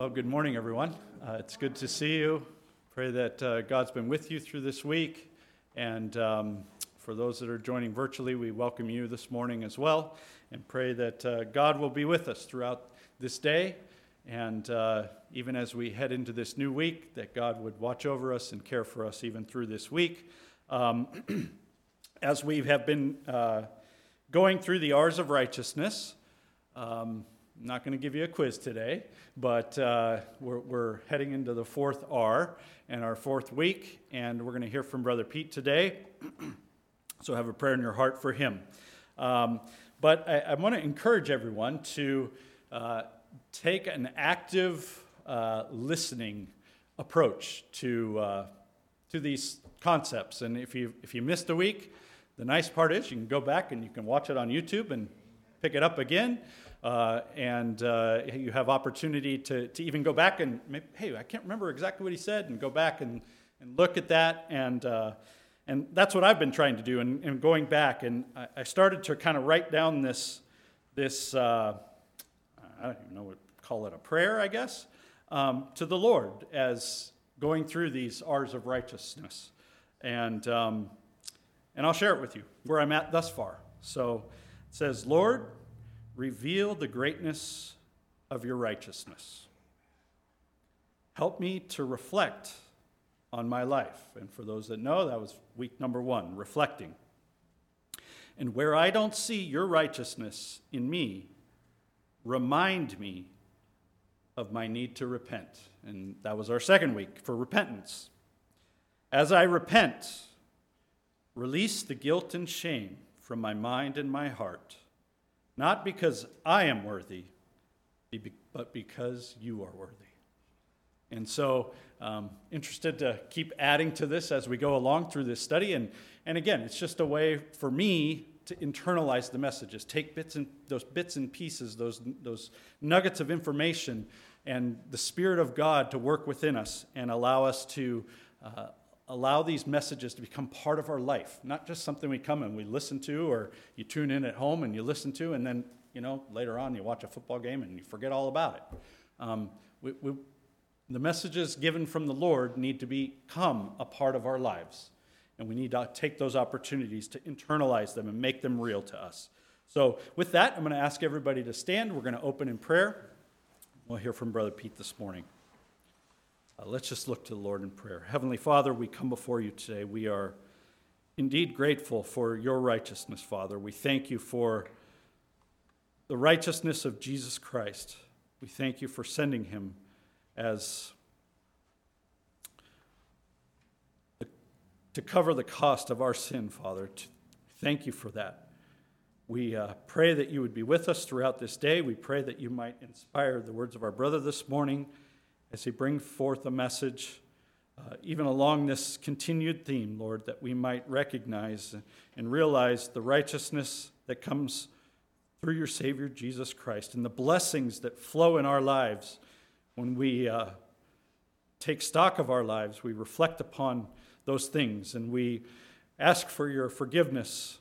Well, good morning, everyone. Uh, it's good to see you. Pray that uh, God's been with you through this week. And um, for those that are joining virtually, we welcome you this morning as well. And pray that uh, God will be with us throughout this day. And uh, even as we head into this new week, that God would watch over us and care for us even through this week. Um, as we have been uh, going through the R's of righteousness, um, I'm not going to give you a quiz today, but uh, we're, we're, heading into the fourth R and our fourth week, and we're going to hear from Brother Pete today. so have a prayer in your heart for him. Um, but I, I want to encourage everyone to uh, take an active uh, listening approach to, uh, to these concepts. And if you, if you missed a week, the nice part is you can go back and you can watch it on YouTube and pick it up again. Uh, and uh, you have opportunity to, to even go back and hey i can't remember exactly what he said and go back and, and look at that. And, uh, and that's what i've been trying to do and, and going back. And I, I, started to kind of write down this, this uh, i don't even know what to call it a prayer i guess um, to the lord as going through these r's of righteousness. And, um, and i'll share it with you where i'm at thus far. So it says lord Reveal the greatness of your righteousness. Help me to reflect on my life. And for those that know, that was week number one, reflecting. And where I don't see your righteousness in me, remind me of my need to repent. And that was our second week for repentance. As I repent, release the guilt and shame from my mind and my heart not because I am worthy, but because you are worthy. And so, um, interested to keep adding to this as we go along through this study. And, and again, it's just a way for me to internalize the messages, take bits and those bits and pieces, those, those nuggets of information, and the Spirit of God to work within us and allow us to uh, allow these messages to become part of our life, not just something we come and we listen to, or you tune in at home and you listen to, and then you know later on you watch a football game and you forget all about it. Um, we, we, the messages given from the Lord need to become a part of our lives, and we need to take those opportunities to internalize them and make them real to us. So, with that, I'm going to ask everybody to stand. We're going to open in prayer. We'll hear from Brother Pete this morning. Uh, let's just look to the Lord in prayer. Heavenly Father, we come before you today. We are indeed grateful for your righteousness, Father. We thank you for the righteousness of Jesus Christ. We thank you for sending him as to cover the cost of our sin, Father. Thank you for that. We uh, pray that you would be with us throughout this day. We pray that you might inspire the words of our brother this morning as he brings forth a message, uh, even along this continued theme, Lord, that we might recognize and realize the righteousness that comes through your Savior, Jesus Christ, and the blessings that flow in our lives when we uh, take stock of our lives, we reflect upon those things, and we ask for your forgiveness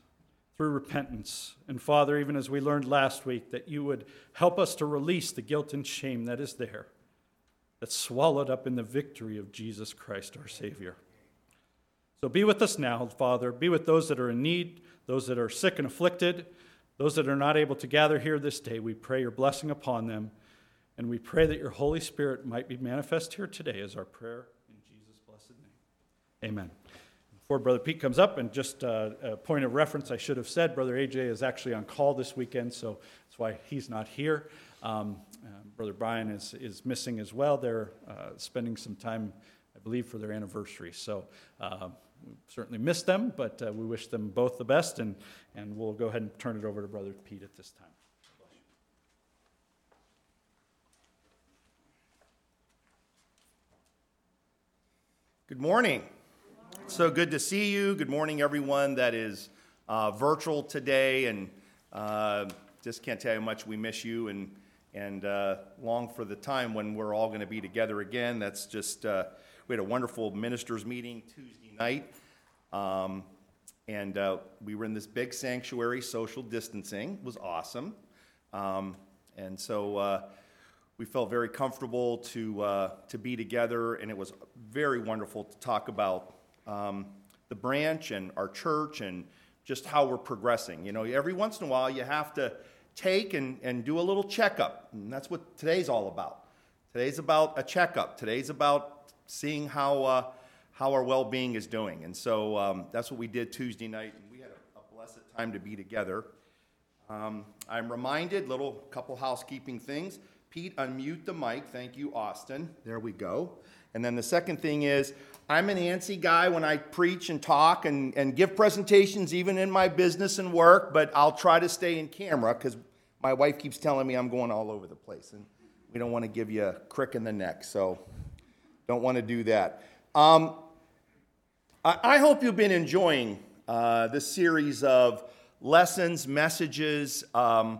through repentance. And Father, even as we learned last week, that you would help us to release the guilt and shame that is there that's swallowed up in the victory of Jesus Christ, our Savior. So be with us now, Father. Be with those that are in need, those that are sick and afflicted, those that are not able to gather here this day. We pray your blessing upon them, and we pray that your Holy Spirit might be manifest here today as our prayer in Jesus' blessed name. Amen. Before Brother Pete comes up, and just uh, a point of reference, I should have said Brother AJ is actually on call this weekend, so that's why he's not here. Um, Brother Brian is, is missing as well. They're uh, spending some time, I believe, for their anniversary. So uh, we certainly miss them, but uh, we wish them both the best, and, and we'll go ahead and turn it over to Brother Pete at this time. Good morning. So good to see you. Good morning, everyone that is uh, virtual today, and uh, just can't tell you how much we miss you and and uh, long for the time when we're all going to be together again. That's just, uh, we had a wonderful ministers' meeting Tuesday night. Um, and uh, we were in this big sanctuary, social distancing was awesome. Um, and so uh, we felt very comfortable to, uh, to be together, and it was very wonderful to talk about um, the branch and our church and just how we're progressing. You know, every once in a while you have to take and, and do a little checkup, and that's what today's all about. Today's about a checkup. Today's about seeing how, uh, how our well being is doing. And so um, that's what we did Tuesday night, and we had a, a blessed time to be together. Um, I'm reminded, little couple housekeeping things. Pete, unmute the mic. Thank you, Austin. There we go. And then the second thing is, I'm an antsy guy when I preach and talk and, and give presentations, even in my business and work, but I'll try to stay in camera because my wife keeps telling me I'm going all over the place. And we don't want to give you a crick in the neck, so don't want to do that. Um, I, I, hope you've been enjoying uh, this series of lessons, messages. Um,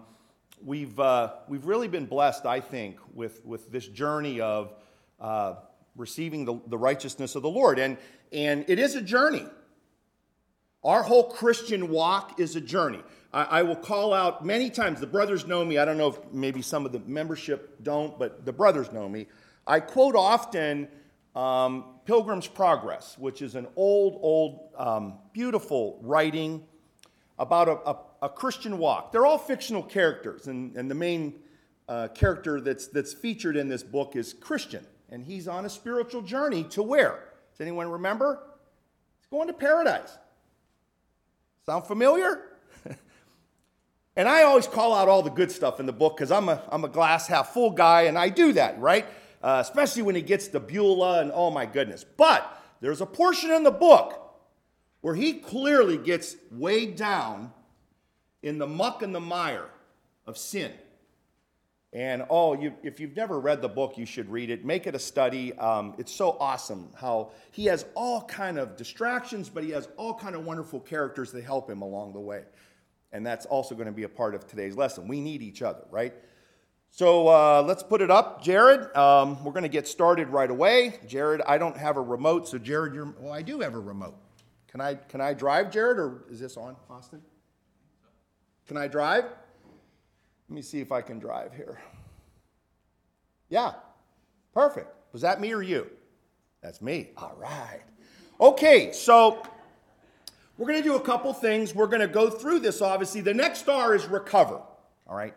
we've, uh, we've really been blessed, I think, with, with this journey of uh, receiving the, the righteousness of the Lord. And, and it is a journey. Our whole Christian walk is a journey. I, I, will call out many times, the brothers know me. I don't know if maybe some of the membership don't, but the brothers know me. I quote often um, Pilgrim's Progress, which is an old, old, um, beautiful writing about a, a, a, Christian walk. They're all fictional characters, and, and the main uh, character that's, that's featured in this book is Christian, and he's on a spiritual journey to where? Does anyone remember? He's going to paradise. Sound familiar? and I always call out all the good stuff in the book because I'm a, I'm a glass half full guy, and I do that, right? Uh, especially when he gets to Beulah and oh my goodness. But there's a portion in the book where he clearly gets weighed down in the muck and the mire of sin. And oh, you, if you've never read the book, you should read it. Make it a study. Um, it's so awesome how he has all kind of distractions, but he has all kind of wonderful characters that help him along the way. And that's also going to be a part of today's lesson. We need each other, right? So uh, let's put it up, Jared. Um, we're going to get started right away. Jared, I don't have a remote, so Jared, you're. Well, I do have a remote. Can I, can I drive, Jared, or is this on, Austin? Can I drive? Let me see if I can drive here. Yeah, perfect. Was that me or you? That's me. All right. Okay, so we're going to do a couple things. We're going to go through this, obviously. The next star is recover. All right.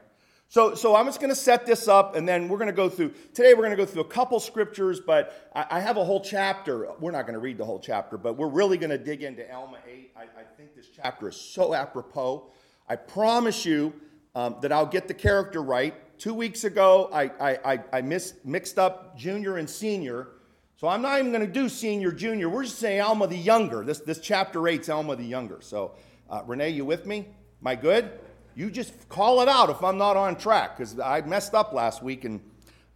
So, so I'm just going to set this up, and then we're going to go through. Today, we're going to go through a couple scriptures, but I, I have a whole chapter. We're not going to read the whole chapter, but we're really going to dig into Alma 8. I, I think this chapter is so apropos. I promise you um, that I'll get the character right. Two weeks ago, I, I, I, I missed, mixed up junior and senior. So I'm not even going to do senior, junior. We're just saying Alma the younger. This, this chapter 8's Alma the younger. So, uh, Renee, you with me? Am I good? You just call it out if I'm not on track because I messed up last week and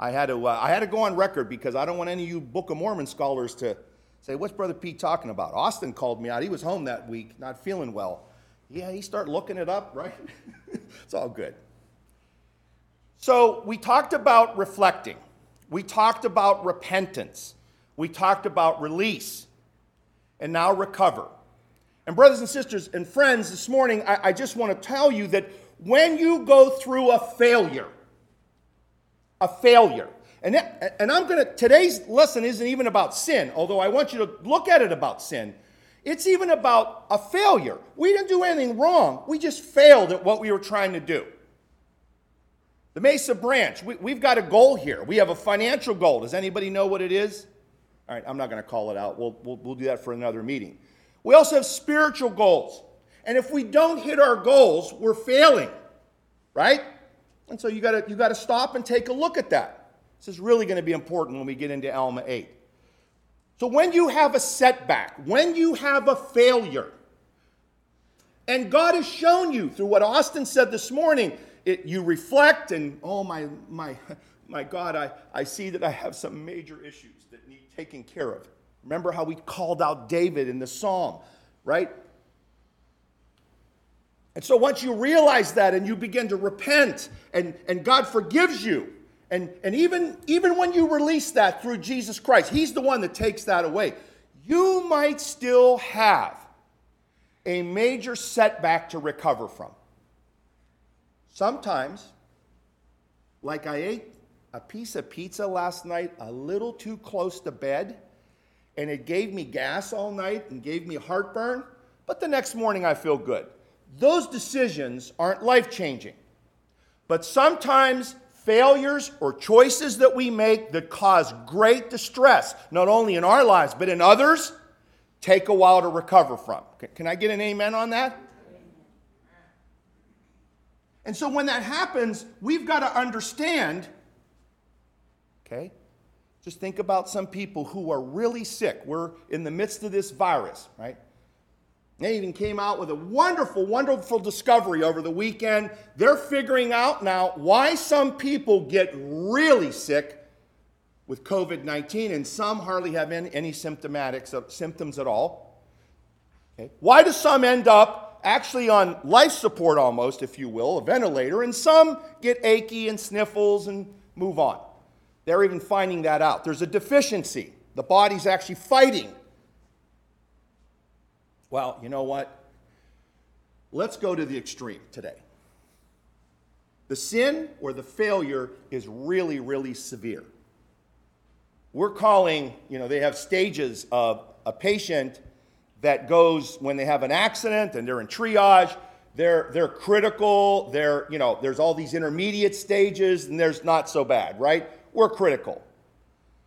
I had to uh, I had to go on record because I don't want any of you Book of Mormon scholars to say what's Brother Pete talking about. Austin called me out. He was home that week, not feeling well. Yeah, he started looking it up, right? it's all good. So we talked about reflecting. We talked about repentance. We talked about release. And now recover. And, brothers and sisters and friends, this morning, I, I just want to tell you that when you go through a failure, a failure, and, and I'm going to, today's lesson isn't even about sin, although I want you to look at it about sin. It's even about a failure. We didn't do anything wrong, we just failed at what we were trying to do. The Mesa branch, we, have got a goal here. We have a financial goal. Does anybody know what it is? All right, I'm not going to call it out. We'll, we'll, we'll do that for another meeting. We also have spiritual goals. And if we don't hit our goals, we're failing, right? And so you got you got to stop and take a look at that. This is really going to be important when we get into Alma 8. So when you have a setback, when you have a failure, and God has shown you through what Austin said this morning, it, you reflect and, oh my, my, my God, I, I see that I have some major issues that need taken care of. Remember how we called out David in the psalm, right? And so once you realize that and you begin to repent and, and God forgives you, and, and even, even when you release that through Jesus Christ, He's the one that takes that away, you might still have a major setback to recover from. Sometimes, like I ate a piece of pizza last night a little too close to bed, and it gave me gas all night and gave me heartburn, but the next morning I feel good. Those decisions aren't life changing. But sometimes failures or choices that we make that cause great distress, not only in our lives, but in others, take a while to recover from. Can I get an amen on that? And so when that happens, we've got to understand, okay? Just think about some people who are really sick. We're in the midst of this virus, right? They even came out with a wonderful, wonderful discovery over the weekend. They're figuring out now why some people get really sick with COVID 19 and some hardly have any, any symptomatic symptoms at all. Okay. Why do some end up actually on life support almost, if you will, a ventilator, and some get achy and sniffles and move on? They're even finding that out. There's a deficiency. The body's actually fighting well, you know what? Let's go to the extreme today. The sin or the failure is really, really severe. We're calling, you know, they have stages of a patient that goes when they have an accident and they're in triage, they're, they're critical, they're, you know, there's all these intermediate stages and there's not so bad, right? We're critical.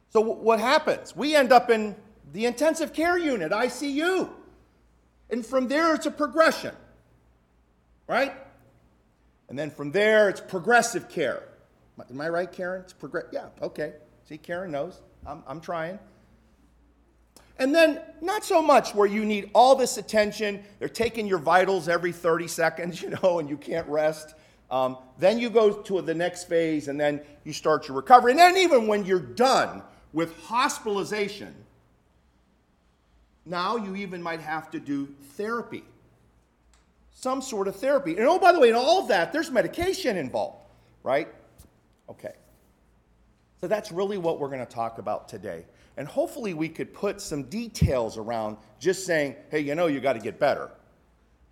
So what happens? We end up in the intensive care unit, ICU. And from there, it's a progression, right? And then from there, it's progressive care. Am I right, Karen? It's progress. Yeah, okay. See, Karen knows. I'm, I'm trying. And then, not so much where you need all this attention. They're taking your vitals every 30 seconds, you know, and you can't rest. Um, then you go to the next phase, and then you start your recovery. And then, even when you're done with hospitalization, now you even might have to do therapy, some sort of therapy. And oh, by the way, in all of that, there's medication involved, right? Okay. So that's really what we're going to talk about today. And hopefully, we could put some details around just saying, hey, you know, you got to get better.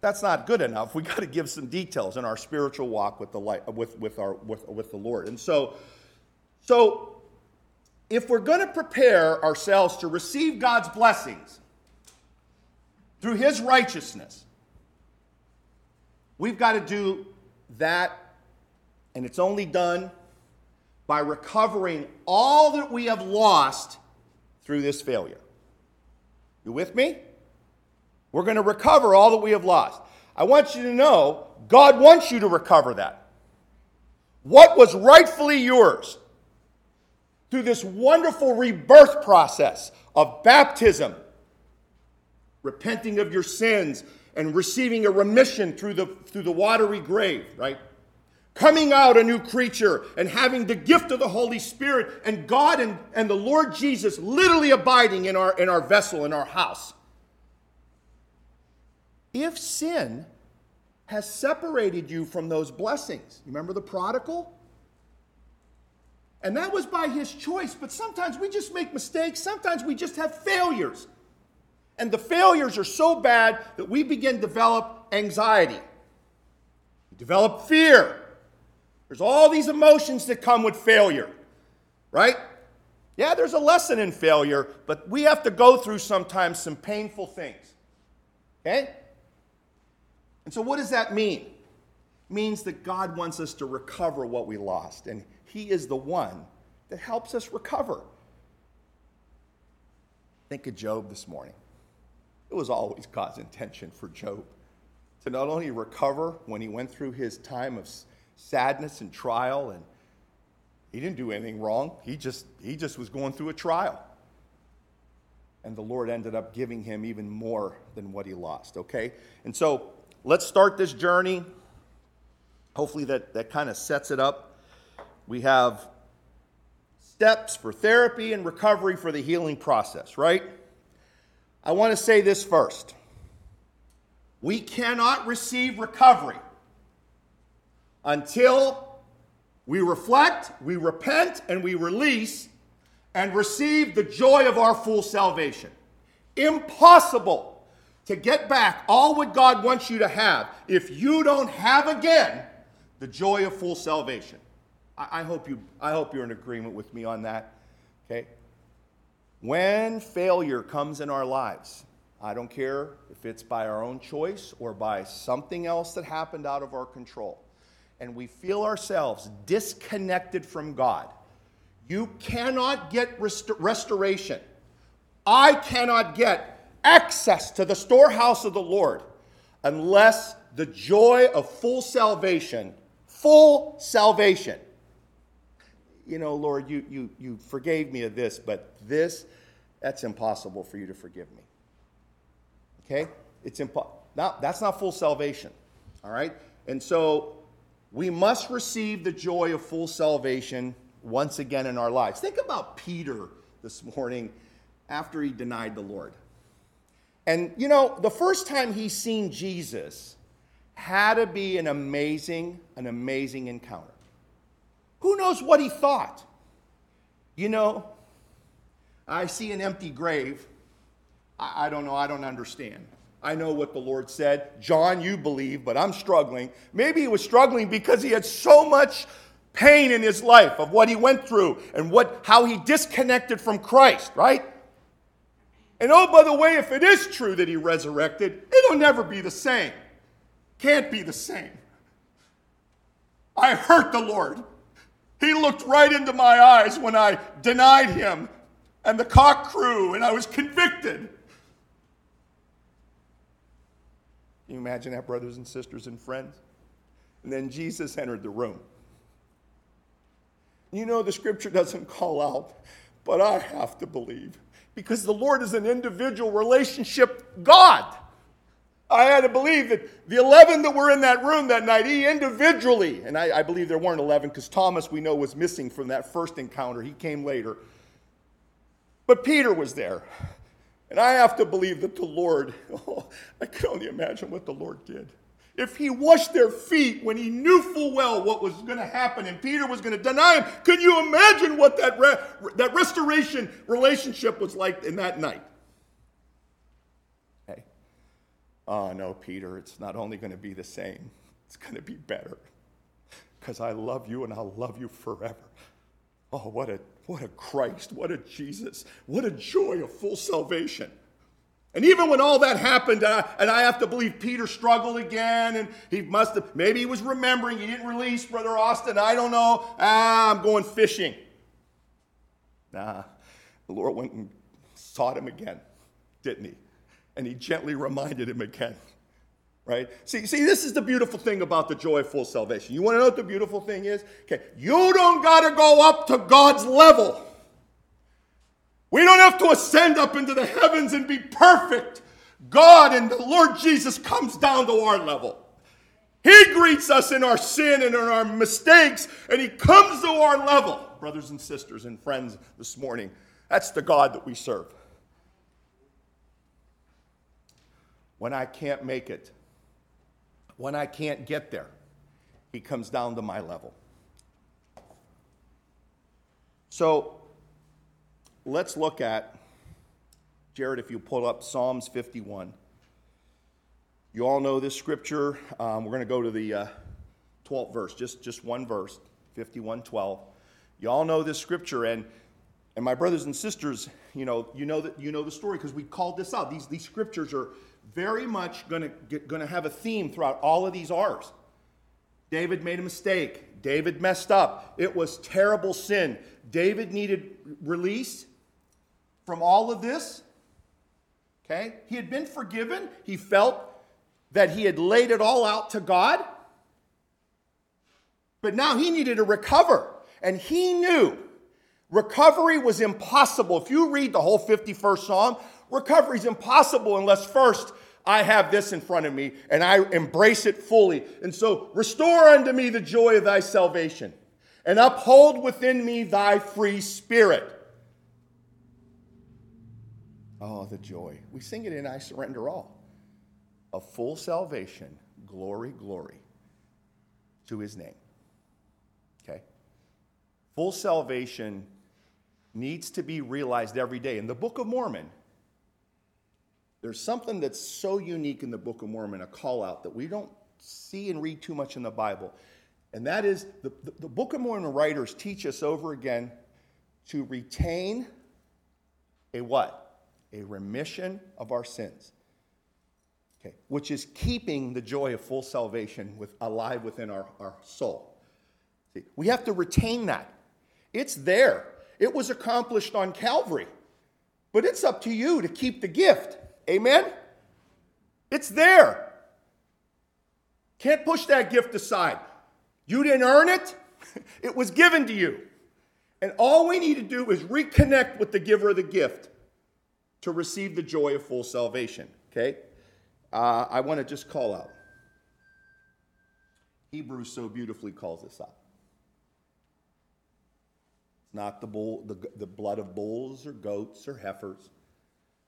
That's not good enough. We got to give some details in our spiritual walk with the, light, with, with, our, with, with the Lord. And so, so, if we're going to prepare ourselves to receive God's blessings, through his righteousness. We've got to do that, and it's only done by recovering all that we have lost through this failure. You with me? We're going to recover all that we have lost. I want you to know God wants you to recover that. What was rightfully yours through this wonderful rebirth process of baptism repenting of your sins and receiving a remission through the, through the watery grave, right? Coming out a new creature and having the gift of the Holy Spirit and God and, and the Lord Jesus literally abiding in our, in our vessel, in our house. If sin has separated you from those blessings, remember the prodigal? And that was by his choice, but sometimes we just make mistakes, sometimes we just have failures. And the failures are so bad that we begin to develop anxiety, develop fear. There's all these emotions that come with failure, right? Yeah, there's a lesson in failure, but we have to go through sometimes some painful things. Okay? And so, what does that mean? It means that God wants us to recover what we lost, and He is the one that helps us recover. Think of Job this morning. It was always God's intention for Job to not only recover when he went through his time of sadness and trial and he didn't do anything wrong. He just, he just was going through a trial. And the Lord ended up giving him even more than what he lost, okay? And so let's start this journey. Hopefully, that, that kind of sets it up. We have steps for therapy and recovery for the healing process, right? I want to say this first. We cannot receive recovery until we reflect, we repent, and we release and receive the joy of our full salvation. Impossible to get back all what God wants you to have if you don't have again the joy of full salvation. I, I, hope you, I hope you're in agreement with me on that. Okay? When failure comes in our lives, I don't care if it's by our own choice or by something else that happened out of our control, and we feel ourselves disconnected from God, you cannot get rest- restoration. I cannot get access to the storehouse of the Lord unless the joy of full salvation, full salvation. You know, Lord, you, you, you forgave me of this, but this, that's impossible for you to forgive me. Okay? It's impossible. Now, that's not full salvation. All right? And so we must receive the joy of full salvation once again in our lives. Think about Peter this morning after he denied the Lord. And you know, the first time he seen Jesus had to be an amazing, an amazing encounter. Who knows what he thought? You know, I see an empty grave. I, I don't know, I don't understand. I know what the Lord said. John, you believe, but I'm struggling. Maybe he was struggling because he had so much pain in his life of what he went through and what, how he disconnected from Christ, right? And oh, by the way, if it is true that he resurrected, it'll never be the same. Can't be the same. I hurt the Lord. He looked right into my eyes when I denied him and the cock crew, and I was convicted. Can you imagine that, brothers and sisters and friends? And then Jesus entered the room. You know, the scripture doesn't call out, but I have to believe because the Lord is an individual relationship God. I had to believe that the 11 that were in that room that night, he individually, and I, I believe there weren't 11 because Thomas, we know, was missing from that first encounter. He came later. But Peter was there. And I have to believe that the Lord, oh, I can only imagine what the Lord did if he washed their feet when he knew full well what was going to happen and Peter was going to deny him, can you imagine what that, re- that restoration relationship was like in that night? Hey, oh no, Peter, it's not only going to be the same, it's going to be better because I love you and I'll love you forever. Oh, what a, what a Christ, what a Jesus, what a joy of full salvation. And even when all that happened, uh, and I have to believe Peter struggled again, and he must have, maybe he was remembering, he didn't release Brother Austin, I don't know. Ah, I'm going fishing. Nah, the Lord went and sought him again, didn't he? And he gently reminded him again, right? See, see, this is the beautiful thing about the joyful salvation. You want to know what the beautiful thing is? Okay, you don't got to go up to God's level. We don't have to ascend up into the heavens and be perfect. God and the Lord Jesus comes down to our level. He greets us in our sin and in our mistakes, and He comes to our level. Brothers and sisters and friends, this morning, that's the God that we serve. When I can't make it, when I can't get there, He comes down to my level. So, let's look at, Jared, if you pull up Psalms 51. You all know this scripture. Um, we're going to go to the uh, 12th verse, just, just one verse, 51 12. You all know this scripture, and, and my brothers and sisters, you know, you know, that, you know the story because we called this out. These, these scriptures are very much going to have a theme throughout all of these R's. David made a mistake. David messed up. It was terrible sin. David needed release from all of this. Okay? He had been forgiven. He felt that he had laid it all out to God. But now he needed to recover. And he knew recovery was impossible. If you read the whole 51st Psalm, recovery is impossible unless first I have this in front of me and I embrace it fully. And so, restore unto me the joy of thy salvation and uphold within me thy free spirit. Oh, the joy. We sing it in I Surrender All. A full salvation, glory, glory to his name. Okay? Full salvation needs to be realized every day. In the Book of Mormon, there's something that's so unique in the Book of Mormon, a call out that we don't see and read too much in the Bible. And that is the, the, the Book of Mormon writers teach us over again to retain a what? A remission of our sins. Okay, which is keeping the joy of full salvation with, alive within our, our soul. See, we have to retain that. It's there. It was accomplished on Calvary. But it's up to you to keep the gift. Amen? It's there. Can't push that gift aside. You didn't earn it, it was given to you. And all we need to do is reconnect with the giver of the gift to receive the joy of full salvation. Okay? Uh, I want to just call out. Hebrews so beautifully calls this out. It's not the, bull, the, the blood of bulls or goats or heifers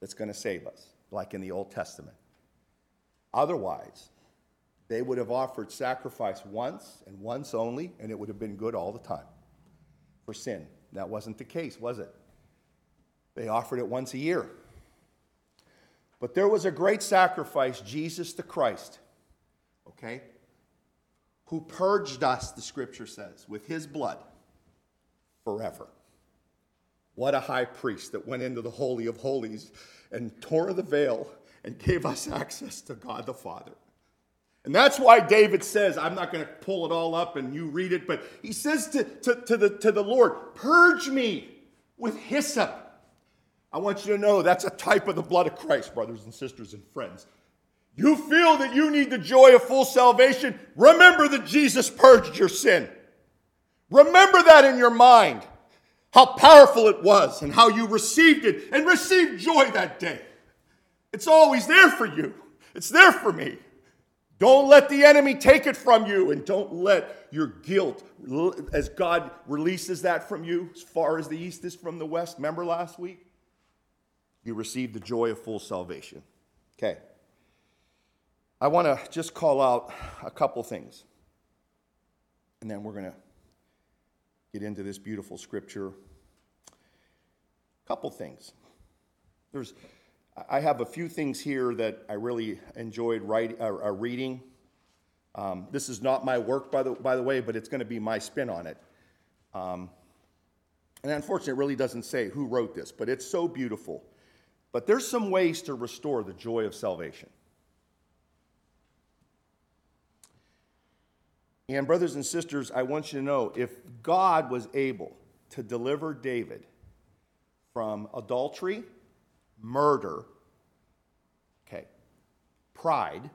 that's going to save us, like in the Old Testament. Otherwise, they would have offered sacrifice once and once only, and it would have been good all the time for sin. That wasn't the case, was it? They offered it once a year. But there was a great sacrifice, Jesus the Christ, okay, who purged us, the scripture says, with his blood forever. What a high priest that went into the Holy of Holies and tore the veil and gave us access to God the Father. And that's why David says, I'm not going to pull it all up and you read it, but he says to, to, to, the, to the Lord, Purge me with hyssop. I want you to know that's a type of the blood of Christ, brothers and sisters and friends. You feel that you need the joy of full salvation, remember that Jesus purged your sin. Remember that in your mind, how powerful it was and how you received it and received joy that day. It's always there for you, it's there for me. Don't let the enemy take it from you, and don't let your guilt, as God releases that from you, as far as the east is from the west. Remember last week? You received the joy of full salvation. Okay. I want to just call out a couple things, and then we're going to get into this beautiful scripture. Couple things. There's I have a few things here that I really enjoyed writing, uh, uh, reading. Um, this is not my work, by the, by the way, but it's going to be my spin on it. Um, and unfortunately, it really doesn't say who wrote this, but it's so beautiful. But there's some ways to restore the joy of salvation. And, brothers and sisters, I want you to know if God was able to deliver David from adultery, murder, okay, pride,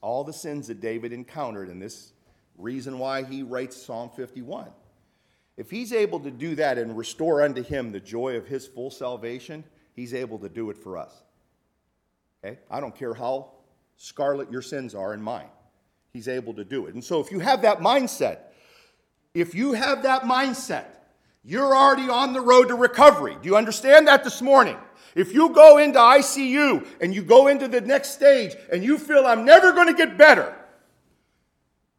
all the sins that David encountered, and this reason why he writes Psalm 51. If he's able to do that and restore unto him the joy of his full salvation, he's able to do it for us. Okay? I don't care how scarlet your sins are and mine. He's able to do it. And so if you have that mindset, if you have that mindset, you're already on the road to recovery. Do you understand that this morning? If you go into ICU and you go into the next stage and you feel I'm never going to get better,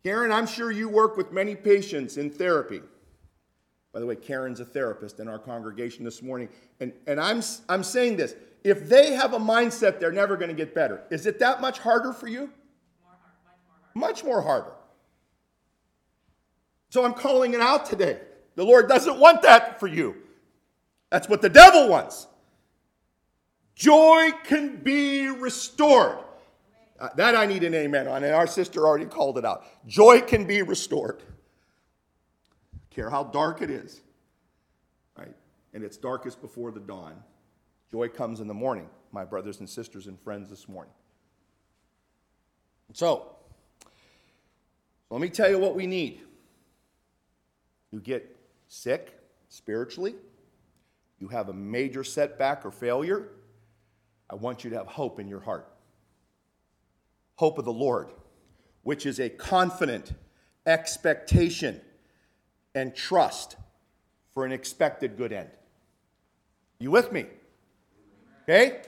Karen, I'm sure you work with many patients in therapy. By the way, Karen's a therapist in our congregation this morning. And, and I'm, I'm saying this if they have a mindset they're never going to get better, is it that much harder for you? More hard, much, more much more harder. So I'm calling it out today. The Lord doesn't want that for you. That's what the devil wants. Joy can be restored. Uh, that I need an amen on, and our sister already called it out. Joy can be restored. Care how dark it is, right? And it's darkest before the dawn. Joy comes in the morning, my brothers and sisters and friends this morning. So, let me tell you what we need. You get sick spiritually, you have a major setback or failure, I want you to have hope in your heart. Hope of the Lord, which is a confident expectation and trust for an expected good end. You with me? Okay?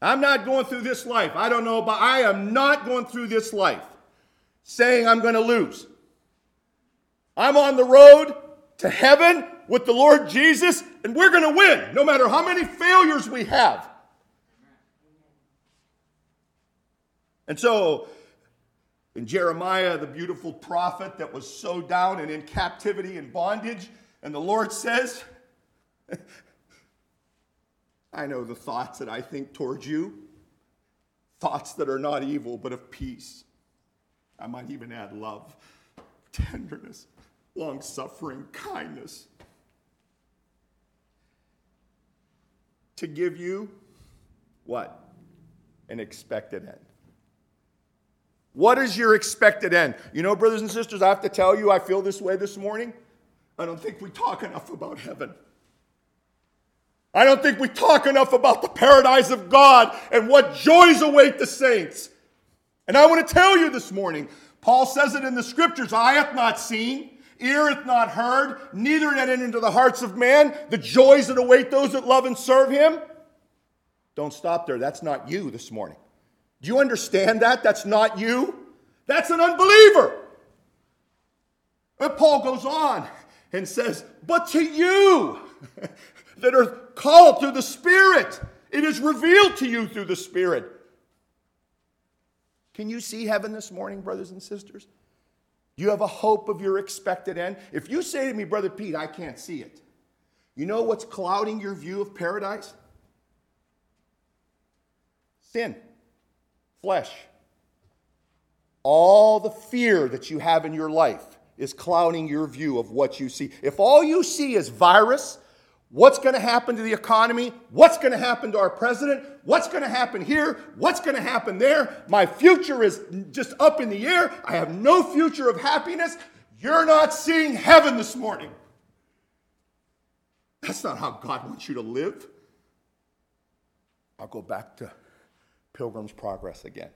I'm not going through this life. I don't know, but I am not going through this life saying I'm going to lose. I'm on the road to heaven with the Lord Jesus, and we're going to win no matter how many failures we have. And so, in Jeremiah, the beautiful prophet that was so down and in captivity and bondage. And the Lord says, I know the thoughts that I think towards you, thoughts that are not evil, but of peace. I might even add love, tenderness, long suffering, kindness. To give you what? An expected end. What is your expected end? You know, brothers and sisters, I have to tell you, Eye feel this way this morning. I don't think we talk enough about heaven. I don't think we talk enough about the paradise of God and what joys await the saints. And I want to tell you this morning, Paul says it in the scriptures I hath not seen, ear hath not heard, neither yet into the hearts of man the joys that await those that love and serve him. Don't stop there. That's not you this morning. Do you understand that? That's not you. That's an unbeliever. But Paul goes on and says, But to you that are called through the Spirit, it is revealed to you through the Spirit. Can you see heaven this morning, brothers and sisters? You have a hope of your expected end. If you say to me, Brother Pete, I can't see it, you know what's clouding your view of paradise? Sin flesh. All the fear that you have in your life is clouding your view of what you see. If all you see is virus, what's going to happen to the economy, what's going to happen to our president, what's going to happen here, what's going to happen there, my future is just up in the air, I have no future of happiness, you're not seeing heaven this morning. That's not how God wants you to live. I'll go back to Pilgrim's Progress again.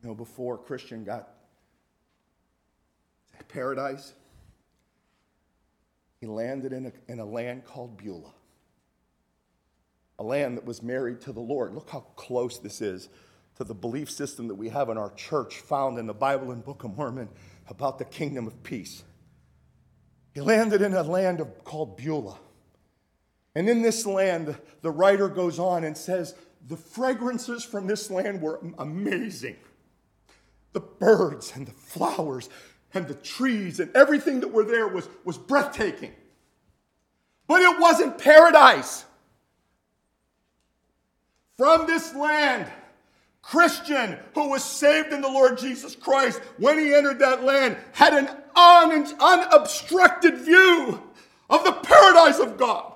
You know, before Christian got paradise, he landed in a, in a land called Beulah, a land that was married to the Lord. Look how close this is to the belief system that we have in our church, found in the Bible and Book of Mormon about the kingdom of peace. He landed in a land of, called Beulah. And in this land, the writer goes on and says, the fragrances from this land were amazing. The birds and the flowers and the trees and everything that were there was, was breathtaking. But it wasn't paradise. From this land, Christian who was saved in the Lord Jesus Christ, when he entered that land, had an un- unobstructed view of the paradise of God.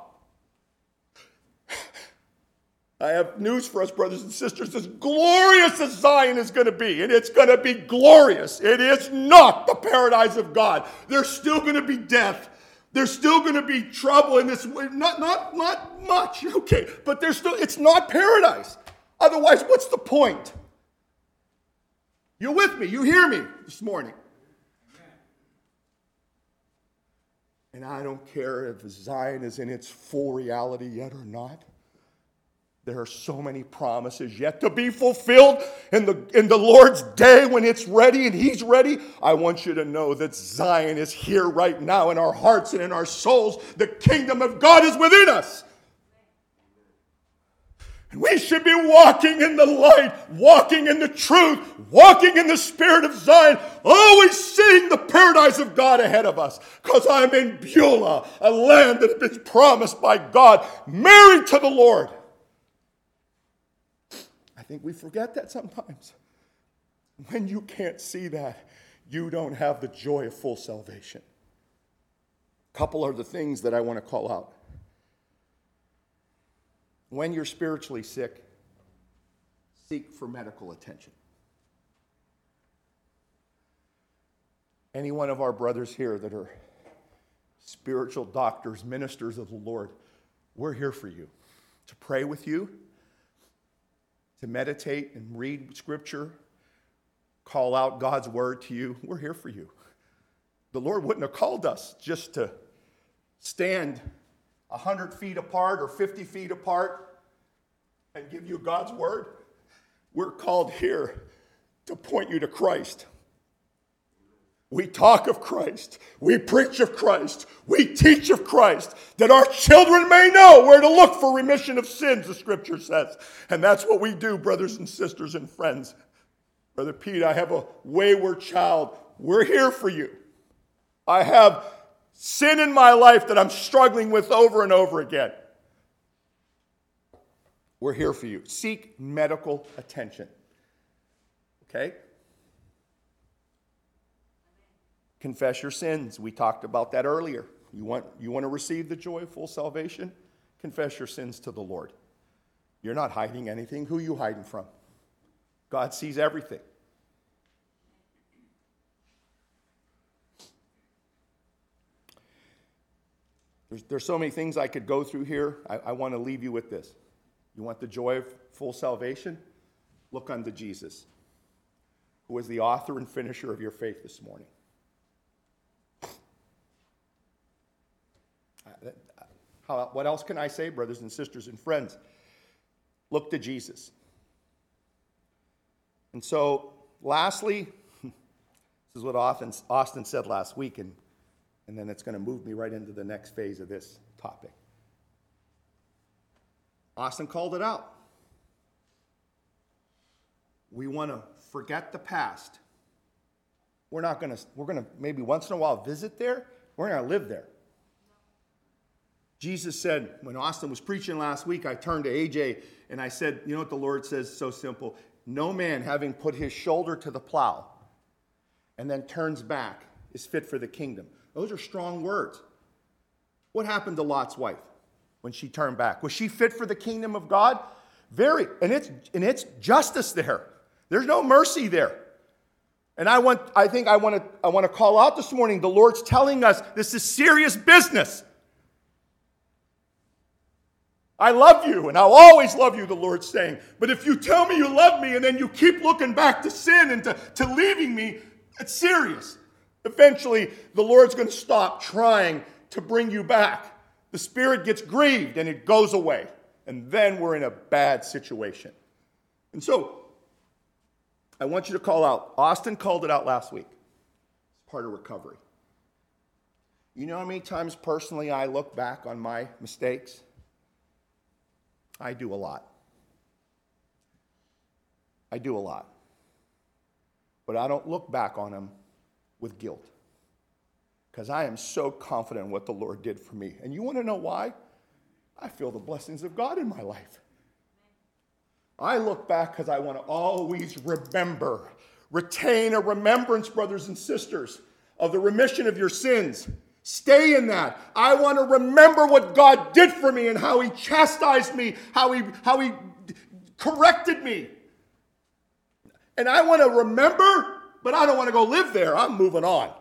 I have news for us, brothers and sisters. As glorious as Zion is going to be, and it's going to be glorious, it is not the paradise of God. There's still going to be death. There's still going to be trouble in this. Not, not, not much, okay, but there's still. It's not paradise. Otherwise, what's the point? You're with me. You hear me this morning. And I don't care if Zion is in its full reality yet or not. There are so many promises yet to be fulfilled in the, in the Lord's day when it's ready and He's ready. I want you to know that Zion is here right now in our hearts and in our souls. The kingdom of God is within us. And we should be walking in the light, walking in the truth, walking in the spirit of Zion, always seeing the paradise of God ahead of us. Because I'm in Beulah, a land that has been promised by God, married to the Lord think we forget that sometimes. When you can't see that, you don't have the joy of full salvation. A couple are the things that I want to call out. When you're spiritually sick, seek for medical attention. Any one of our brothers here that are spiritual doctors, ministers of the Lord, we're here for you to pray with you to meditate and read scripture, call out God's word to you, we're here for you. The Lord wouldn't have called us just to stand 100 feet apart or 50 feet apart and give you God's word. We're called here to point you to Christ. We talk of Christ. We preach of Christ. We teach of Christ that our children may know where to look for remission of sins, the scripture says. And that's what we do, brothers and sisters and friends. Brother Pete, I have a wayward child. We're here for you. I have sin in my life that I'm struggling with over and over again. We're here for you. Seek medical attention. Okay? Confess your sins. We talked about that earlier. You want, you want to receive the joy of full salvation? Confess your sins to the Lord. You're not hiding anything. Who are you hiding from? God sees everything. There's, there's so many things I could go through here. I, I want to leave you with this. You want the joy of full salvation? Look unto Jesus, who is the author and finisher of your faith this morning. How, what else can I say, brothers and sisters and friends? Look to Jesus. And so, lastly, this is what Austin, Austin said last week, and, and then it's going to move me right into the next phase of this topic. Austin called it out. We want to forget the past. We're not going to, we're going to maybe once in a while visit there. We're going to live there. Jesus said, when Austin was preaching last week, I turned to AJ and I said, You know what the Lord says? So simple. No man, having put his shoulder to the plow and then turns back, is fit for the kingdom. Those are strong words. What happened to Lot's wife when she turned back? Was she fit for the kingdom of God? Very. And it's, and it's justice there. There's no mercy there. And I want, I think I want to, I want to call out this morning. The Lord's telling us this is serious business. I love you and I'll always love you, the Lord's saying. But if you tell me you love me and then you keep looking back to sin and to, to leaving me, it's serious. Eventually, the Lord's going to stop trying to bring you back. The Spirit gets grieved and it goes away. And then we're in a bad situation. And so, I want you to call out. Austin called it out last week. It's part of recovery. You know how many times personally I look back on my mistakes? I do a lot. I do a lot. But I don't look back on them with guilt because I am so confident in what the Lord did for me. And you want to know why? I feel the blessings of God in my life. I look back because I want to always remember, retain a remembrance, brothers and sisters, of the remission of your sins Stay in that. I want to remember what God did for me and how He chastised me, how He, how he corrected me. And I want to remember, but I don't want to go live there. I'm moving on.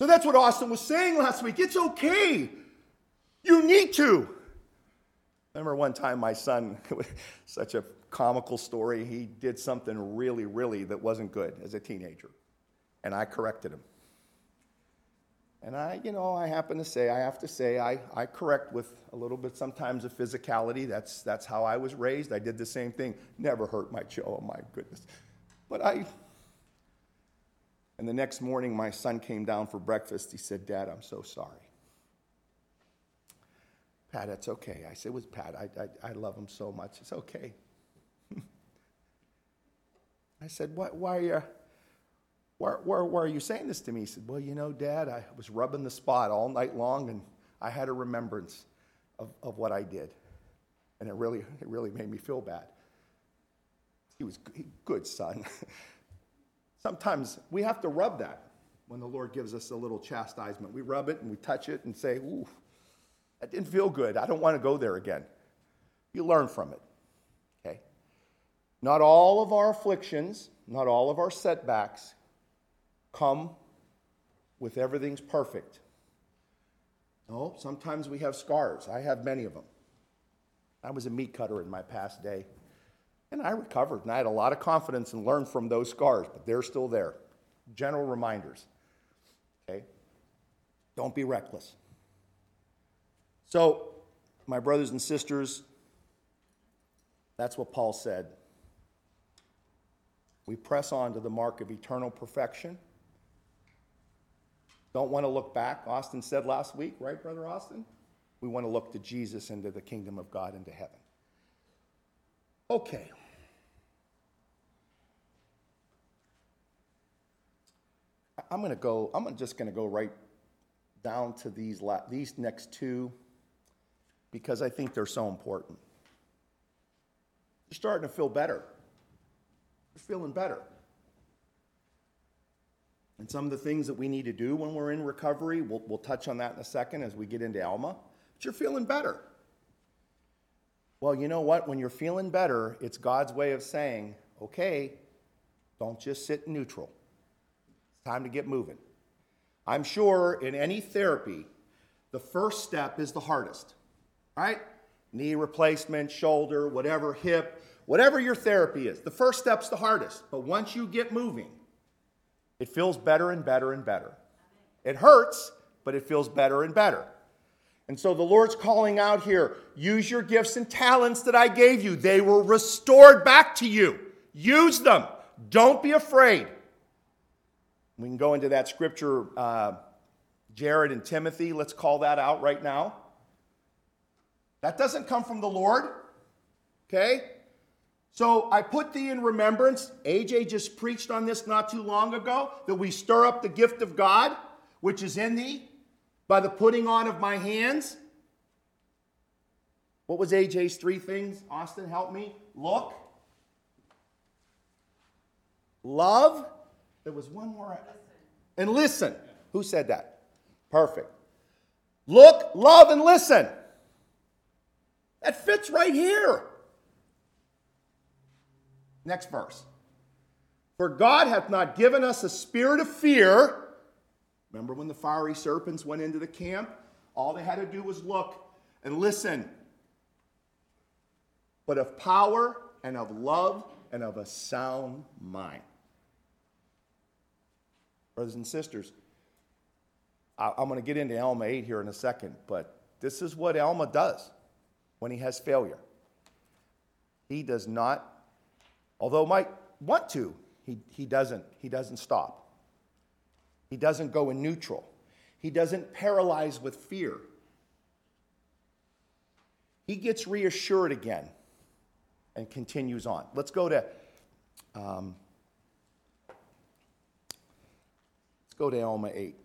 So that's what Austin was saying last week. It's okay. You need to. I remember one time my son, such a comical story, he did something really, really that wasn't good as a teenager and I corrected him. And I, you know, I happen to say, I have to say, I, I correct with a little bit sometimes of physicality. That's, that's how I was raised. I did the same thing. Never hurt my child. Oh, my goodness. But I, and the next morning, my son came down for breakfast. He said, Dad, I'm so sorry. Pat, that's okay. I said, with Pat, I, I, I love him so much. It's okay. I said, what, why are you, why, why, why are you saying this to me? He said, Well, you know, Dad, I was rubbing the spot all night long and I had a remembrance of, of what I did. And it really, it really made me feel bad. He was a good son. Sometimes we have to rub that when the Lord gives us a little chastisement. We rub it and we touch it and say, Ooh, that didn't feel good. I don't want to go there again. You learn from it. Okay? Not all of our afflictions, not all of our setbacks come with everything's perfect. No, sometimes we have scars. I have many of them. I was a meat cutter in my past day, and I recovered, and I had a lot of confidence and learned from those scars, but they're still there. General reminders. Okay? Don't be reckless. So, my brothers and sisters, that's what Paul said. We press on to the mark of eternal perfection don't want to look back, Austin said last week, right, Brother Austin? We want to look to Jesus into the kingdom of God, into heaven. Okay. I'm going to go, I'm just going to go right down to these, la- these next two because I think they're so important. You're starting to feel better. You're feeling better. And some of the things that we need to do when we're in recovery, we'll, we'll touch on that in a second as we get into Alma. But you're feeling better. Well, you know what? When you're feeling better, it's God's way of saying, okay, don't just sit neutral. It's time to get moving. I'm sure in any therapy, the first step is the hardest, right? Knee replacement, shoulder, whatever, hip, whatever your therapy is. The first step's the hardest. But once you get moving, it feels better and better and better. It hurts, but it feels better and better. And so the Lord's calling out here use your gifts and talents that I gave you. They were restored back to you. Use them. Don't be afraid. We can go into that scripture, uh, Jared and Timothy. Let's call that out right now. That doesn't come from the Lord. Okay? So I put thee in remembrance. AJ just preached on this not too long ago that we stir up the gift of God, which is in thee by the putting on of my hands. What was AJ's three things? Austin, help me. Look. Love. There was one more. And listen. Who said that? Perfect. Look, love, and listen. That fits right here. Next verse. For God hath not given us a spirit of fear Remember when the fiery serpents went into the camp? All they had to do was look and listen. But of power and of love and of a sound mind. Brothers and sisters, I'm going to get into Alma 8 here in a second, but this is what Alma does when he has failure. He does not, although might want to, he, he doesn't. He doesn't stop. He doesn't go in neutral. He doesn't paralyze with fear. He gets reassured again and continues on. Let's go to um, let's go to Alma 8.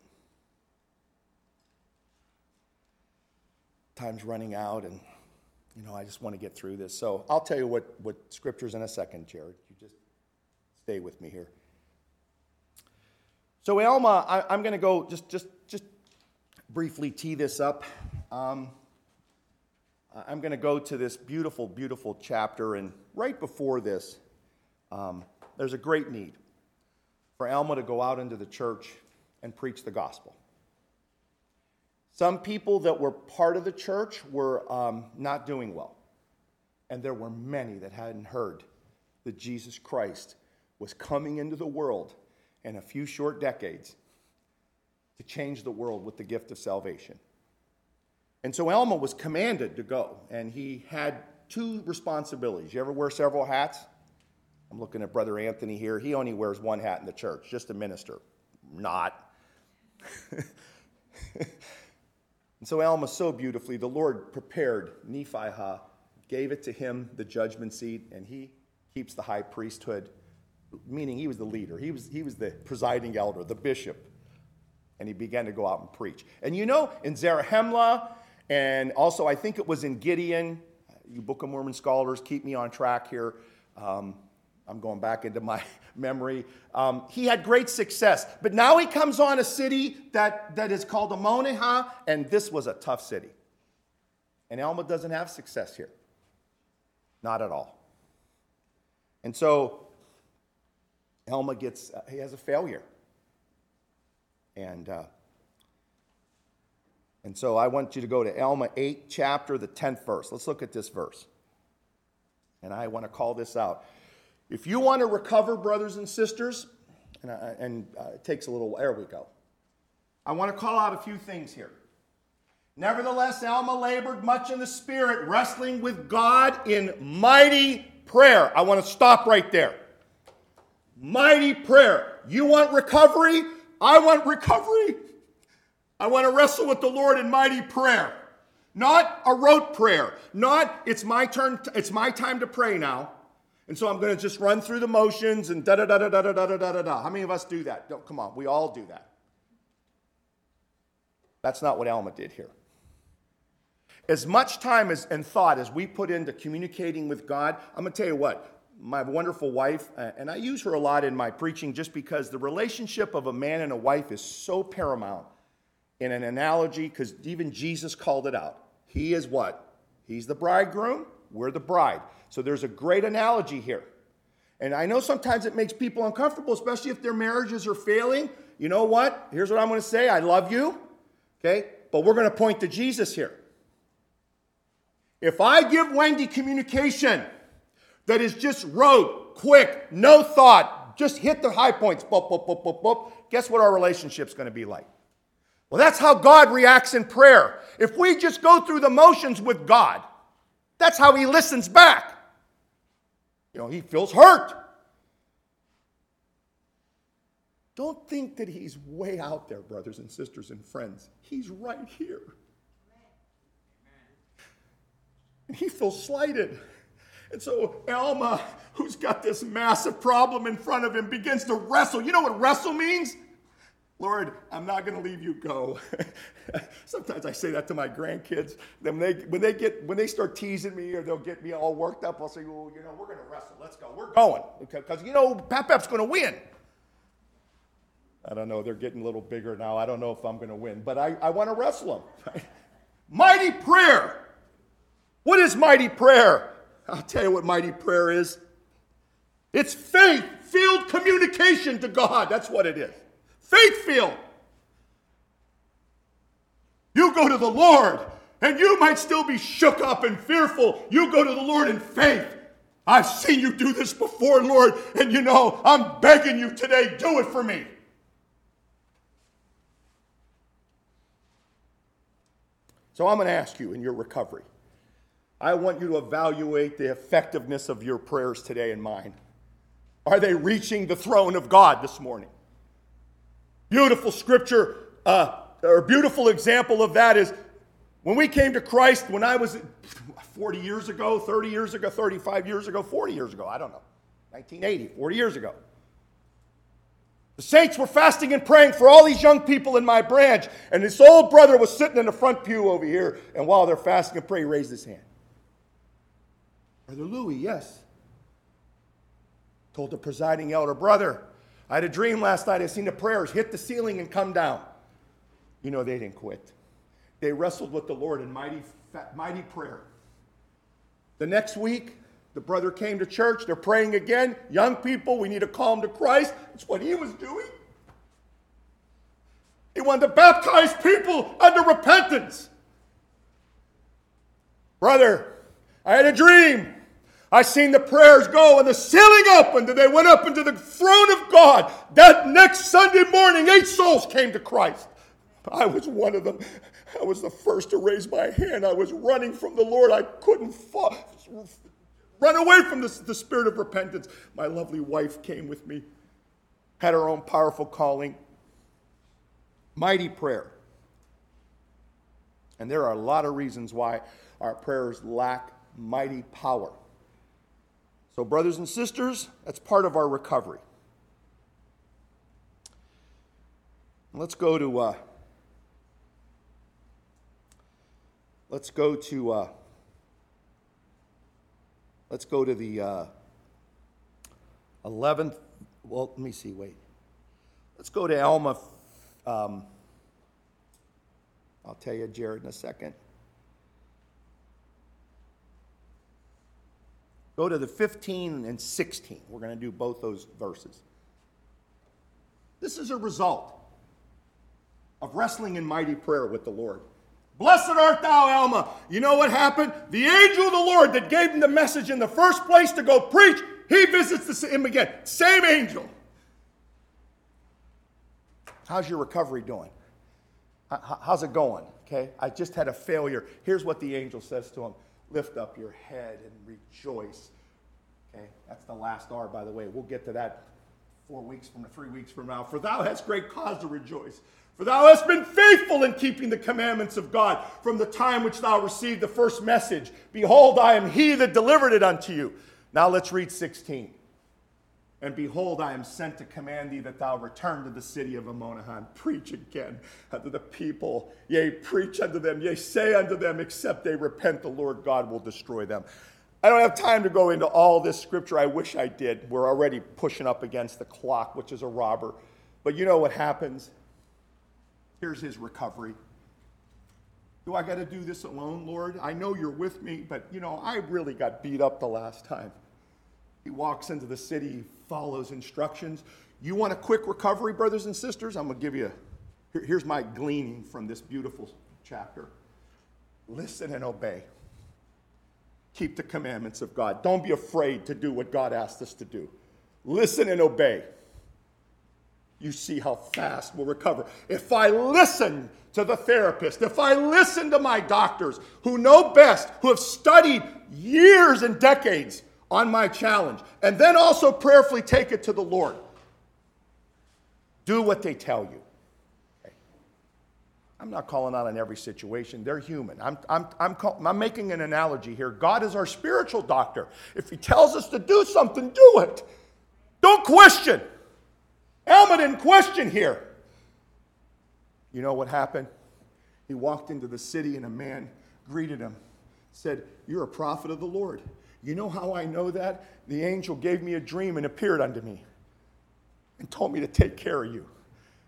Time's running out, and you know I just want to get through this. So I'll tell you what what scriptures in a second, Jared. You just stay with me here. So Alma, I, am going to go just, just, just briefly tee this up. Um, I'm going to go to this beautiful, beautiful chapter, and right before this, um, there's a great need for Alma to go out into the church and preach the gospel. Some people that were part of the church were um, not doing well, and there were many that hadn't heard that Jesus Christ was coming into the world in a few short decades to change the world with the gift of salvation. And so Alma was commanded to go, and he had two responsibilities. You ever wear several hats? I'm looking at Brother Anthony here. He only wears one hat in the church, just a minister. Not. and so Alma, so beautifully, the Lord prepared Nephi, gave it to him, the judgment seat, and he keeps the high priesthood meaning he was the leader. He was, he was the presiding elder, the bishop. And he began to go out and preach. And you know, in Zarahemla, and also I think it was in Gideon, you Book of Mormon scholars, keep me on track here. Um, I'm going back into my memory. Um, he had great success. But now he comes on a city that, that is called Ammonihah, and this was a tough city. And Alma doesn't have success here. Not at all. And so Alma gets, uh, he has a failure. And, uh, and so I want you to go to Alma 8, chapter, the 10th verse. Let's look at this verse. And I want to call this out. If you want to recover, brothers and sisters, and, uh, and uh, it takes a little, there we go. I want to call out a few things here. Nevertheless, Alma labored much in the Spirit, wrestling with God in mighty prayer. I want to stop right there. Mighty prayer. You want recovery? I want recovery. I want to wrestle with the Lord in mighty prayer. Not a rote prayer. Not it's my turn, it's my time to pray now. And so I'm going to just run through the motions and da da da da da da da da da da. How many of us do that? Don't, come on, we all do that. That's not what Alma did here. As much time as, and thought as we put into communicating with God, I'm going to tell you what, my wonderful wife, uh, and I use her a lot in my preaching just because the relationship of a man and a wife is so paramount in an analogy, because even Jesus called it out. He is what? He's the bridegroom, we're the bride. So there's a great analogy here. And I know sometimes it makes people uncomfortable, especially if their marriages are failing. You know what? Here's what I'm going to say I love you, okay? But we're going to point to Jesus here. If I give Wendy communication that is just rote, quick, no thought, just hit the high points, boop, boop, boop, boop, boop, guess what our relationship's going to be like? Well, that's how God reacts in prayer. If we just go through the motions with God, that's how He listens back. You know, He feels hurt. Don't think that He's way out there, brothers and sisters and friends. He's right here. And he feels slighted. And so Alma, who's got this massive problem in front of him, begins to wrestle. You know what wrestle means? Lord, I'm not going to leave you go. Sometimes I say that to my grandkids. Then when they, when they get when they start teasing me or they'll get me all worked up, I'll say, "Well, you know, we're going to wrestle. Let's go. We're going because you know Pap Pap's going to win." I don't know. They're getting a little bigger now. I don't know if I'm going to win, but I, I want to wrestle them. Mighty prayer. What is mighty prayer? I'll tell you what mighty prayer is. It's faith filled communication to God. That's what it is. Faith filled. You go to the Lord, and you might still be shook up and fearful. You go to the Lord in faith. I've seen you do this before, Lord, and you know, I'm begging you today, do it for me. So I'm going to ask you in your recovery I want you to evaluate the effectiveness of your prayers today and mine. Are they reaching the throne of God this morning? Beautiful scripture, uh, or beautiful example of that is when we came to Christ, when I was 40 years ago, 30 years ago, 35 years ago, 40 years ago, I don't know, 1980, 40 years ago. The saints were fasting and praying for all these young people in my branch, and this old brother was sitting in the front pew over here, and while they're fasting and praying, he raised his hand. Brother Louis, yes. Told the presiding elder, Brother, I had a dream last night. I seen the prayers hit the ceiling and come down. You know, they didn't quit. They wrestled with the Lord in mighty, mighty prayer. The next week, the brother came to church. They're praying again. Young people, we need to call them to Christ. That's what he was doing. He wanted to baptize people under repentance. Brother, I had a dream. I seen the prayers go and the ceiling opened and they went up into the throne of God. That next Sunday morning, eight souls came to Christ. I was one of them. I was the first to raise my hand. I was running from the Lord. I couldn't run away from the spirit of repentance. My lovely wife came with me, had her own powerful calling. Mighty prayer. And there are a lot of reasons why our prayers lack mighty power. So, brothers and sisters, that's part of our recovery. Let's go to uh, let's go to uh, let's go to the uh, 11th. Well, let me see. Wait. Let's go to Alma. Um, I'll tell you, Jared, in a second. Go to the 15 and 16. We're going to do both those verses. This is a result of wrestling in mighty prayer with the Lord. Blessed art thou, Alma. You know what happened? The angel of the Lord that gave him the message in the first place to go preach, he visits him again. Same angel. How's your recovery doing? How's it going? Okay, I just had a failure. Here's what the angel says to him lift up your head and rejoice. Okay, that's the last R, by the way. We'll get to that four weeks from three weeks from now. For thou hast great cause to rejoice. For thou hast been faithful in keeping the commandments of God from the time which thou received the first message. Behold, I am he that delivered it unto you. Now let's read 16. And behold, I am sent to command thee that thou return to the city of Ammonihah. Preach again unto the people. Yea, preach unto them. Yea, say unto them, except they repent, the Lord God will destroy them. I don't have time to go into all this scripture. I wish I did. We're already pushing up against the clock, which is a robber. But you know what happens? Here's his recovery. Do I got to do this alone, Lord? I know you're with me, but you know, I really got beat up the last time. He walks into the city, follows instructions. You want a quick recovery, brothers and sisters? I'm going to give you, here, here's my gleaning from this beautiful chapter. Listen and obey. Keep the commandments of God. Don't be afraid to do what God asked us to do. Listen and obey. You see how fast we'll recover. If I listen to the therapist, if I listen to my doctors who know best, who have studied years and decades on my challenge, and then also prayerfully take it to the Lord, do what they tell you. I'm not calling out on every situation. They're human. I'm, I'm, I'm, call, I'm making an analogy here. God is our spiritual doctor. If He tells us to do something, do it. Don't question. Alma didn't question here. You know what happened? He walked into the city and a man greeted him, said, You're a prophet of the Lord. You know how I know that? The angel gave me a dream and appeared unto me and told me to take care of you.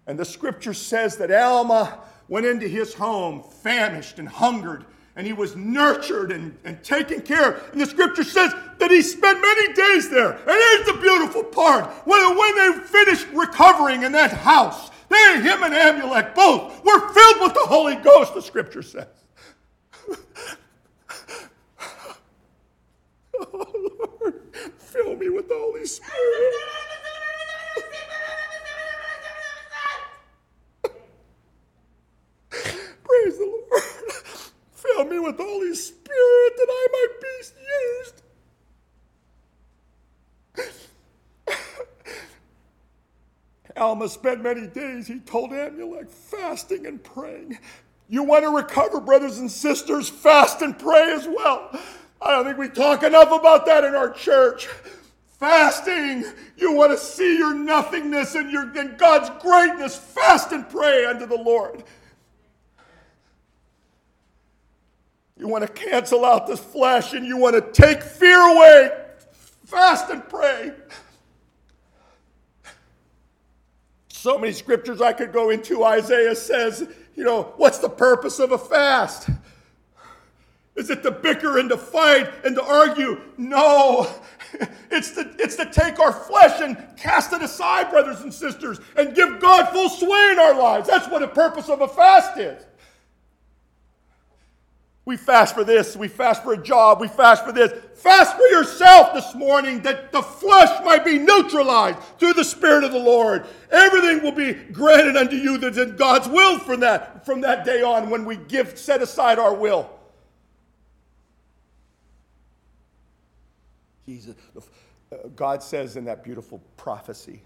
And the scripture says that Alma went into his home famished and hungered, and he was nurtured and, and taken care of. And the scripture says that he spent many days there. And here's the beautiful part when, when they finished recovering in that house, they, him and Amulek both were filled with the Holy Ghost, the scripture says. oh, Lord, fill me with the Holy Spirit. Praise the Lord. Fill me with the Holy Spirit that I might be used. Alma spent many days, he told Amulek, fasting and praying. You want to recover, brothers and sisters, fast and pray as well. I don't think we talk enough about that in our church. Fasting, you want to see your nothingness and, your, and God's greatness. Fast and pray unto the Lord. You want to cancel out this flesh and you want to take fear away. Fast and pray. So many scriptures I could go into. Isaiah says, you know, what's the purpose of a fast? Is it to bicker and to fight and to argue? No. It's to, it's to take our flesh and cast it aside, brothers and sisters, and give God full sway in our lives. That's what the purpose of a fast is. We fast for this, we fast for a job, we fast for this. Fast for yourself this morning that the flesh might be neutralized through the Spirit of the Lord. Everything will be granted unto you that's in God's will from that, from that day on when we give, set aside our will. Jesus, uh, God says in that beautiful prophecy,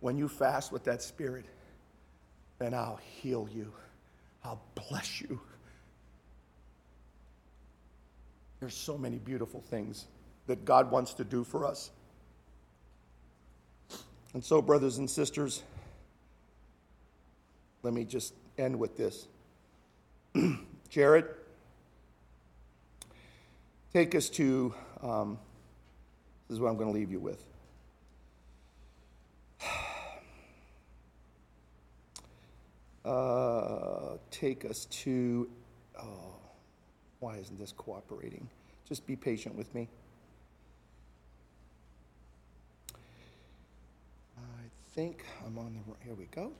when you fast with that Spirit, then I'll heal you, I'll bless you. There's so many beautiful things that God wants to do for us. And so, brothers and sisters, let me just end with this. Jared, take us to, um, this is what I'm going to leave you with. Uh, take us to, oh, why isn't this cooperating? Just be patient with me. I think I'm on the, here we go.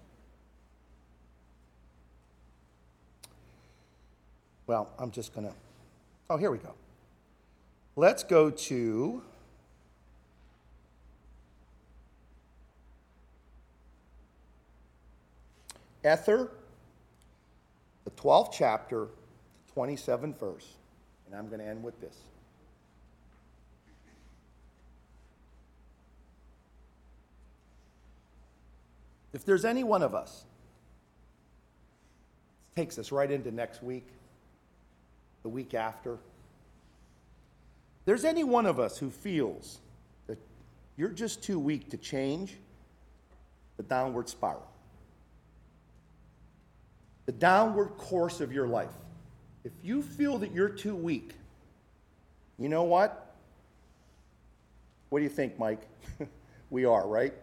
Well, I'm just going to, oh, here we go. Let's go to Ether, the 12th chapter, 27th verse, and I'm going to end with this. If there's any one of us, takes us right into next week, the week after, there's any one of us who feels that you're just too weak to change the downward spiral, the downward course of your life, if you feel that you're too weak, you know what? What do you think, Mike? we are, right?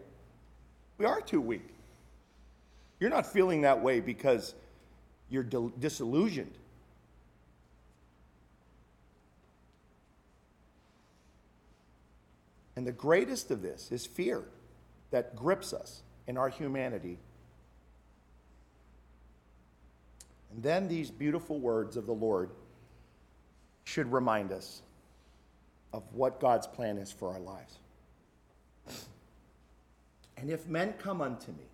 We are too weak. You're not feeling that way because you're disillusioned. And the greatest of this is fear that grips us in our humanity. And then these beautiful words of the Lord should remind us of what God's plan is for our lives. And if men come unto me,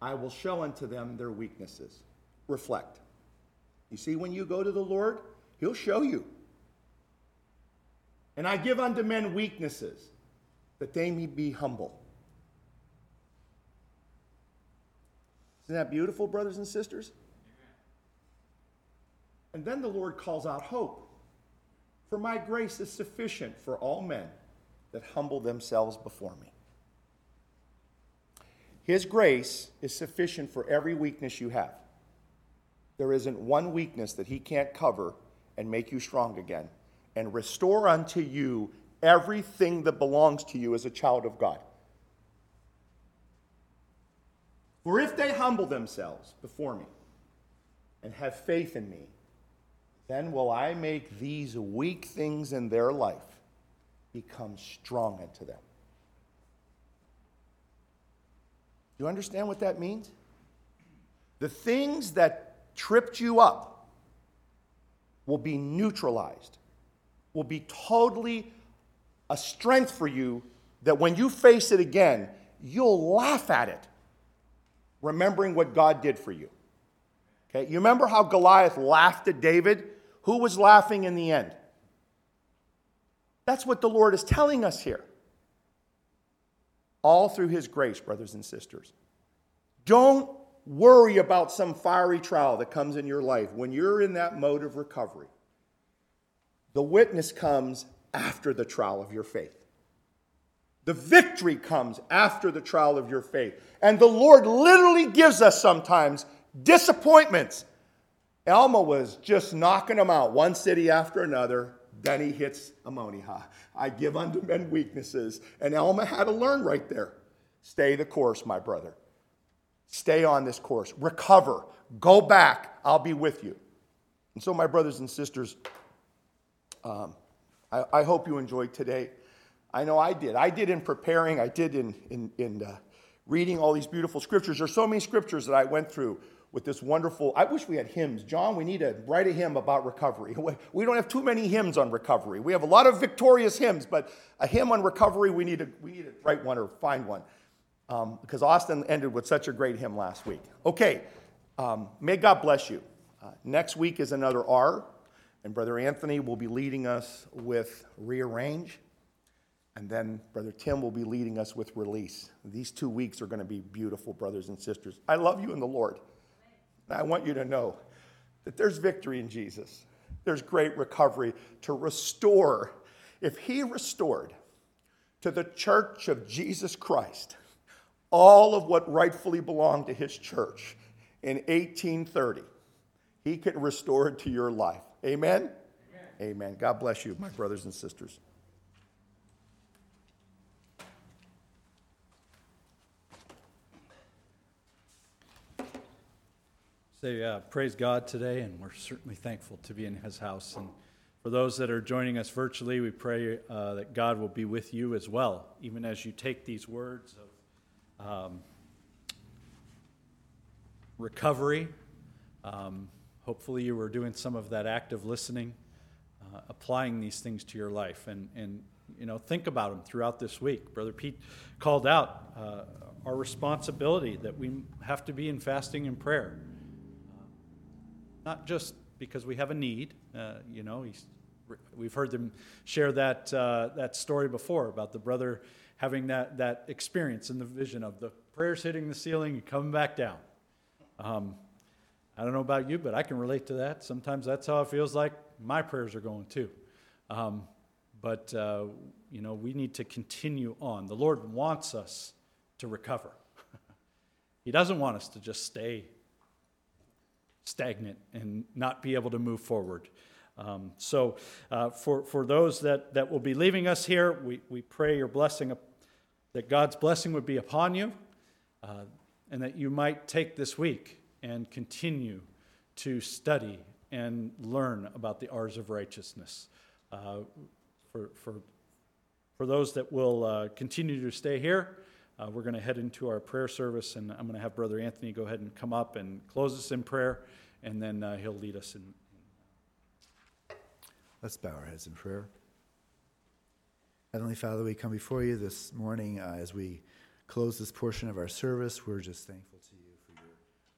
I will show unto them their weaknesses. Reflect. You see, when you go to the Lord, He'll show you. And I give unto men weaknesses, that they may be humble. Isn't that beautiful, brothers and sisters? And then the Lord calls out hope. For my grace is sufficient for all men that humble themselves before me. His grace is sufficient for every weakness you have. There isn't one weakness that He can't cover and make you strong again and restore unto you everything that belongs to you as a child of God. For if they humble themselves before me and have faith in me, then will I make these weak things in their life become strong unto them. Do you understand what that means? The things that tripped you up will be neutralized, will be totally a strength for you that when you face it again, you'll laugh at it, remembering what God did for you. Okay, you remember how Goliath laughed at David? Who was laughing in the end? That's what the Lord is telling us here. All through His grace, brothers and sisters. Don't worry about some fiery trial that comes in your life when you're in that mode of recovery. The witness comes after the trial of your faith. The victory comes after the trial of your faith. And the Lord literally gives us sometimes disappointments Alma was just knocking them out, one city after another. Then he hits Ammonihah. I give unto men weaknesses. And Alma had to learn right there. Stay the course, my brother. Stay on this course. Recover. Go back. I'll be with you. And so, my brothers and sisters, um, I, I, hope you enjoyed today. I know I did. I did in preparing, I did in, in, in uh, reading all these beautiful scriptures. There's so many scriptures that I went through with this wonderful. I wish we had hymns. John, we need to write a hymn about recovery. We don't have too many hymns on recovery. We have a lot of victorious hymns, but a hymn on recovery, we need to, we need to write one or find one. Um, because Austin ended with such a great hymn last week. Okay, um, may God bless you. Uh, next week is another R, and Brother Anthony will be leading us with rearrange. And then Brother Tim will be leading us with release. These two weeks are going to be beautiful, brothers and sisters. I love you in the Lord. I want you to know that there's victory in Jesus. There's great recovery to restore. If He restored to the church of Jesus Christ all of what rightfully belonged to His church in 1830, He can restore it to your life. Amen? Amen. Amen. God bless you, my brothers and sisters. Say, uh, praise God today, and we're certainly thankful to be in His house. And for those that are joining us virtually, we pray uh, that God will be with you as well, even as you take these words of um, recovery. Um, hopefully, you were doing some of that active listening, uh, applying these things to your life, and and you know think about them throughout this week. Brother Pete called out uh, our responsibility that we have to be in fasting and prayer not just because we have a need. Uh, you know, we've heard them share that, uh, that story before about the brother having that, that experience and the vision of the prayers hitting the ceiling and coming back down. Um, I don't know about you, but I can relate to that. Sometimes that's how it feels like my prayers are going too. Um, but, uh, you know, we need to continue on. The Lord wants us to recover. he doesn't want us to just stay stagnant and not be able to move forward. Um, so, uh, for, for those that, that will be leaving us here, we, we pray your blessing, that God's blessing would be upon you, uh, and that you might take this week and continue to study and learn about the R's of righteousness. Uh, for, for, for those that will uh, continue to stay here, uh, we're going to head into our prayer service, and I'm going to have Brother Anthony go ahead and come up and close us in prayer, and then uh, he'll lead us in. Let's bow our heads in prayer. Heavenly Father, we come before you this morning uh, as we close this portion of our service. We're just thankful to you for your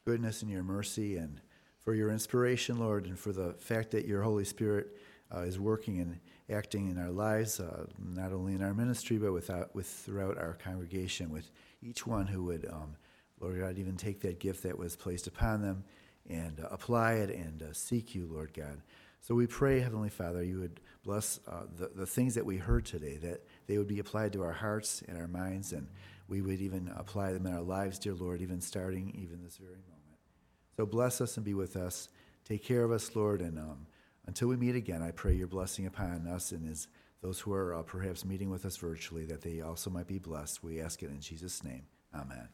goodness and your mercy and for your inspiration, Lord, and for the fact that your Holy Spirit uh, is working and acting in our lives, uh, not only in our ministry, but without, with throughout our congregation, with each one who would, um, Lord God, even take that gift that was placed upon them and uh, apply it and uh, seek you, Lord God. So we pray, Heavenly Father, you would bless uh, the, the things that we heard today, that they would be applied to our hearts and our minds, and we would even apply them in our lives, dear Lord, even starting even this very moment. So bless us and be with us. Take care of us, Lord, and um, until we meet again, I pray your blessing upon us and as those who are uh, perhaps meeting with us virtually, that they also might be blessed. We ask it in Jesus' name. Amen.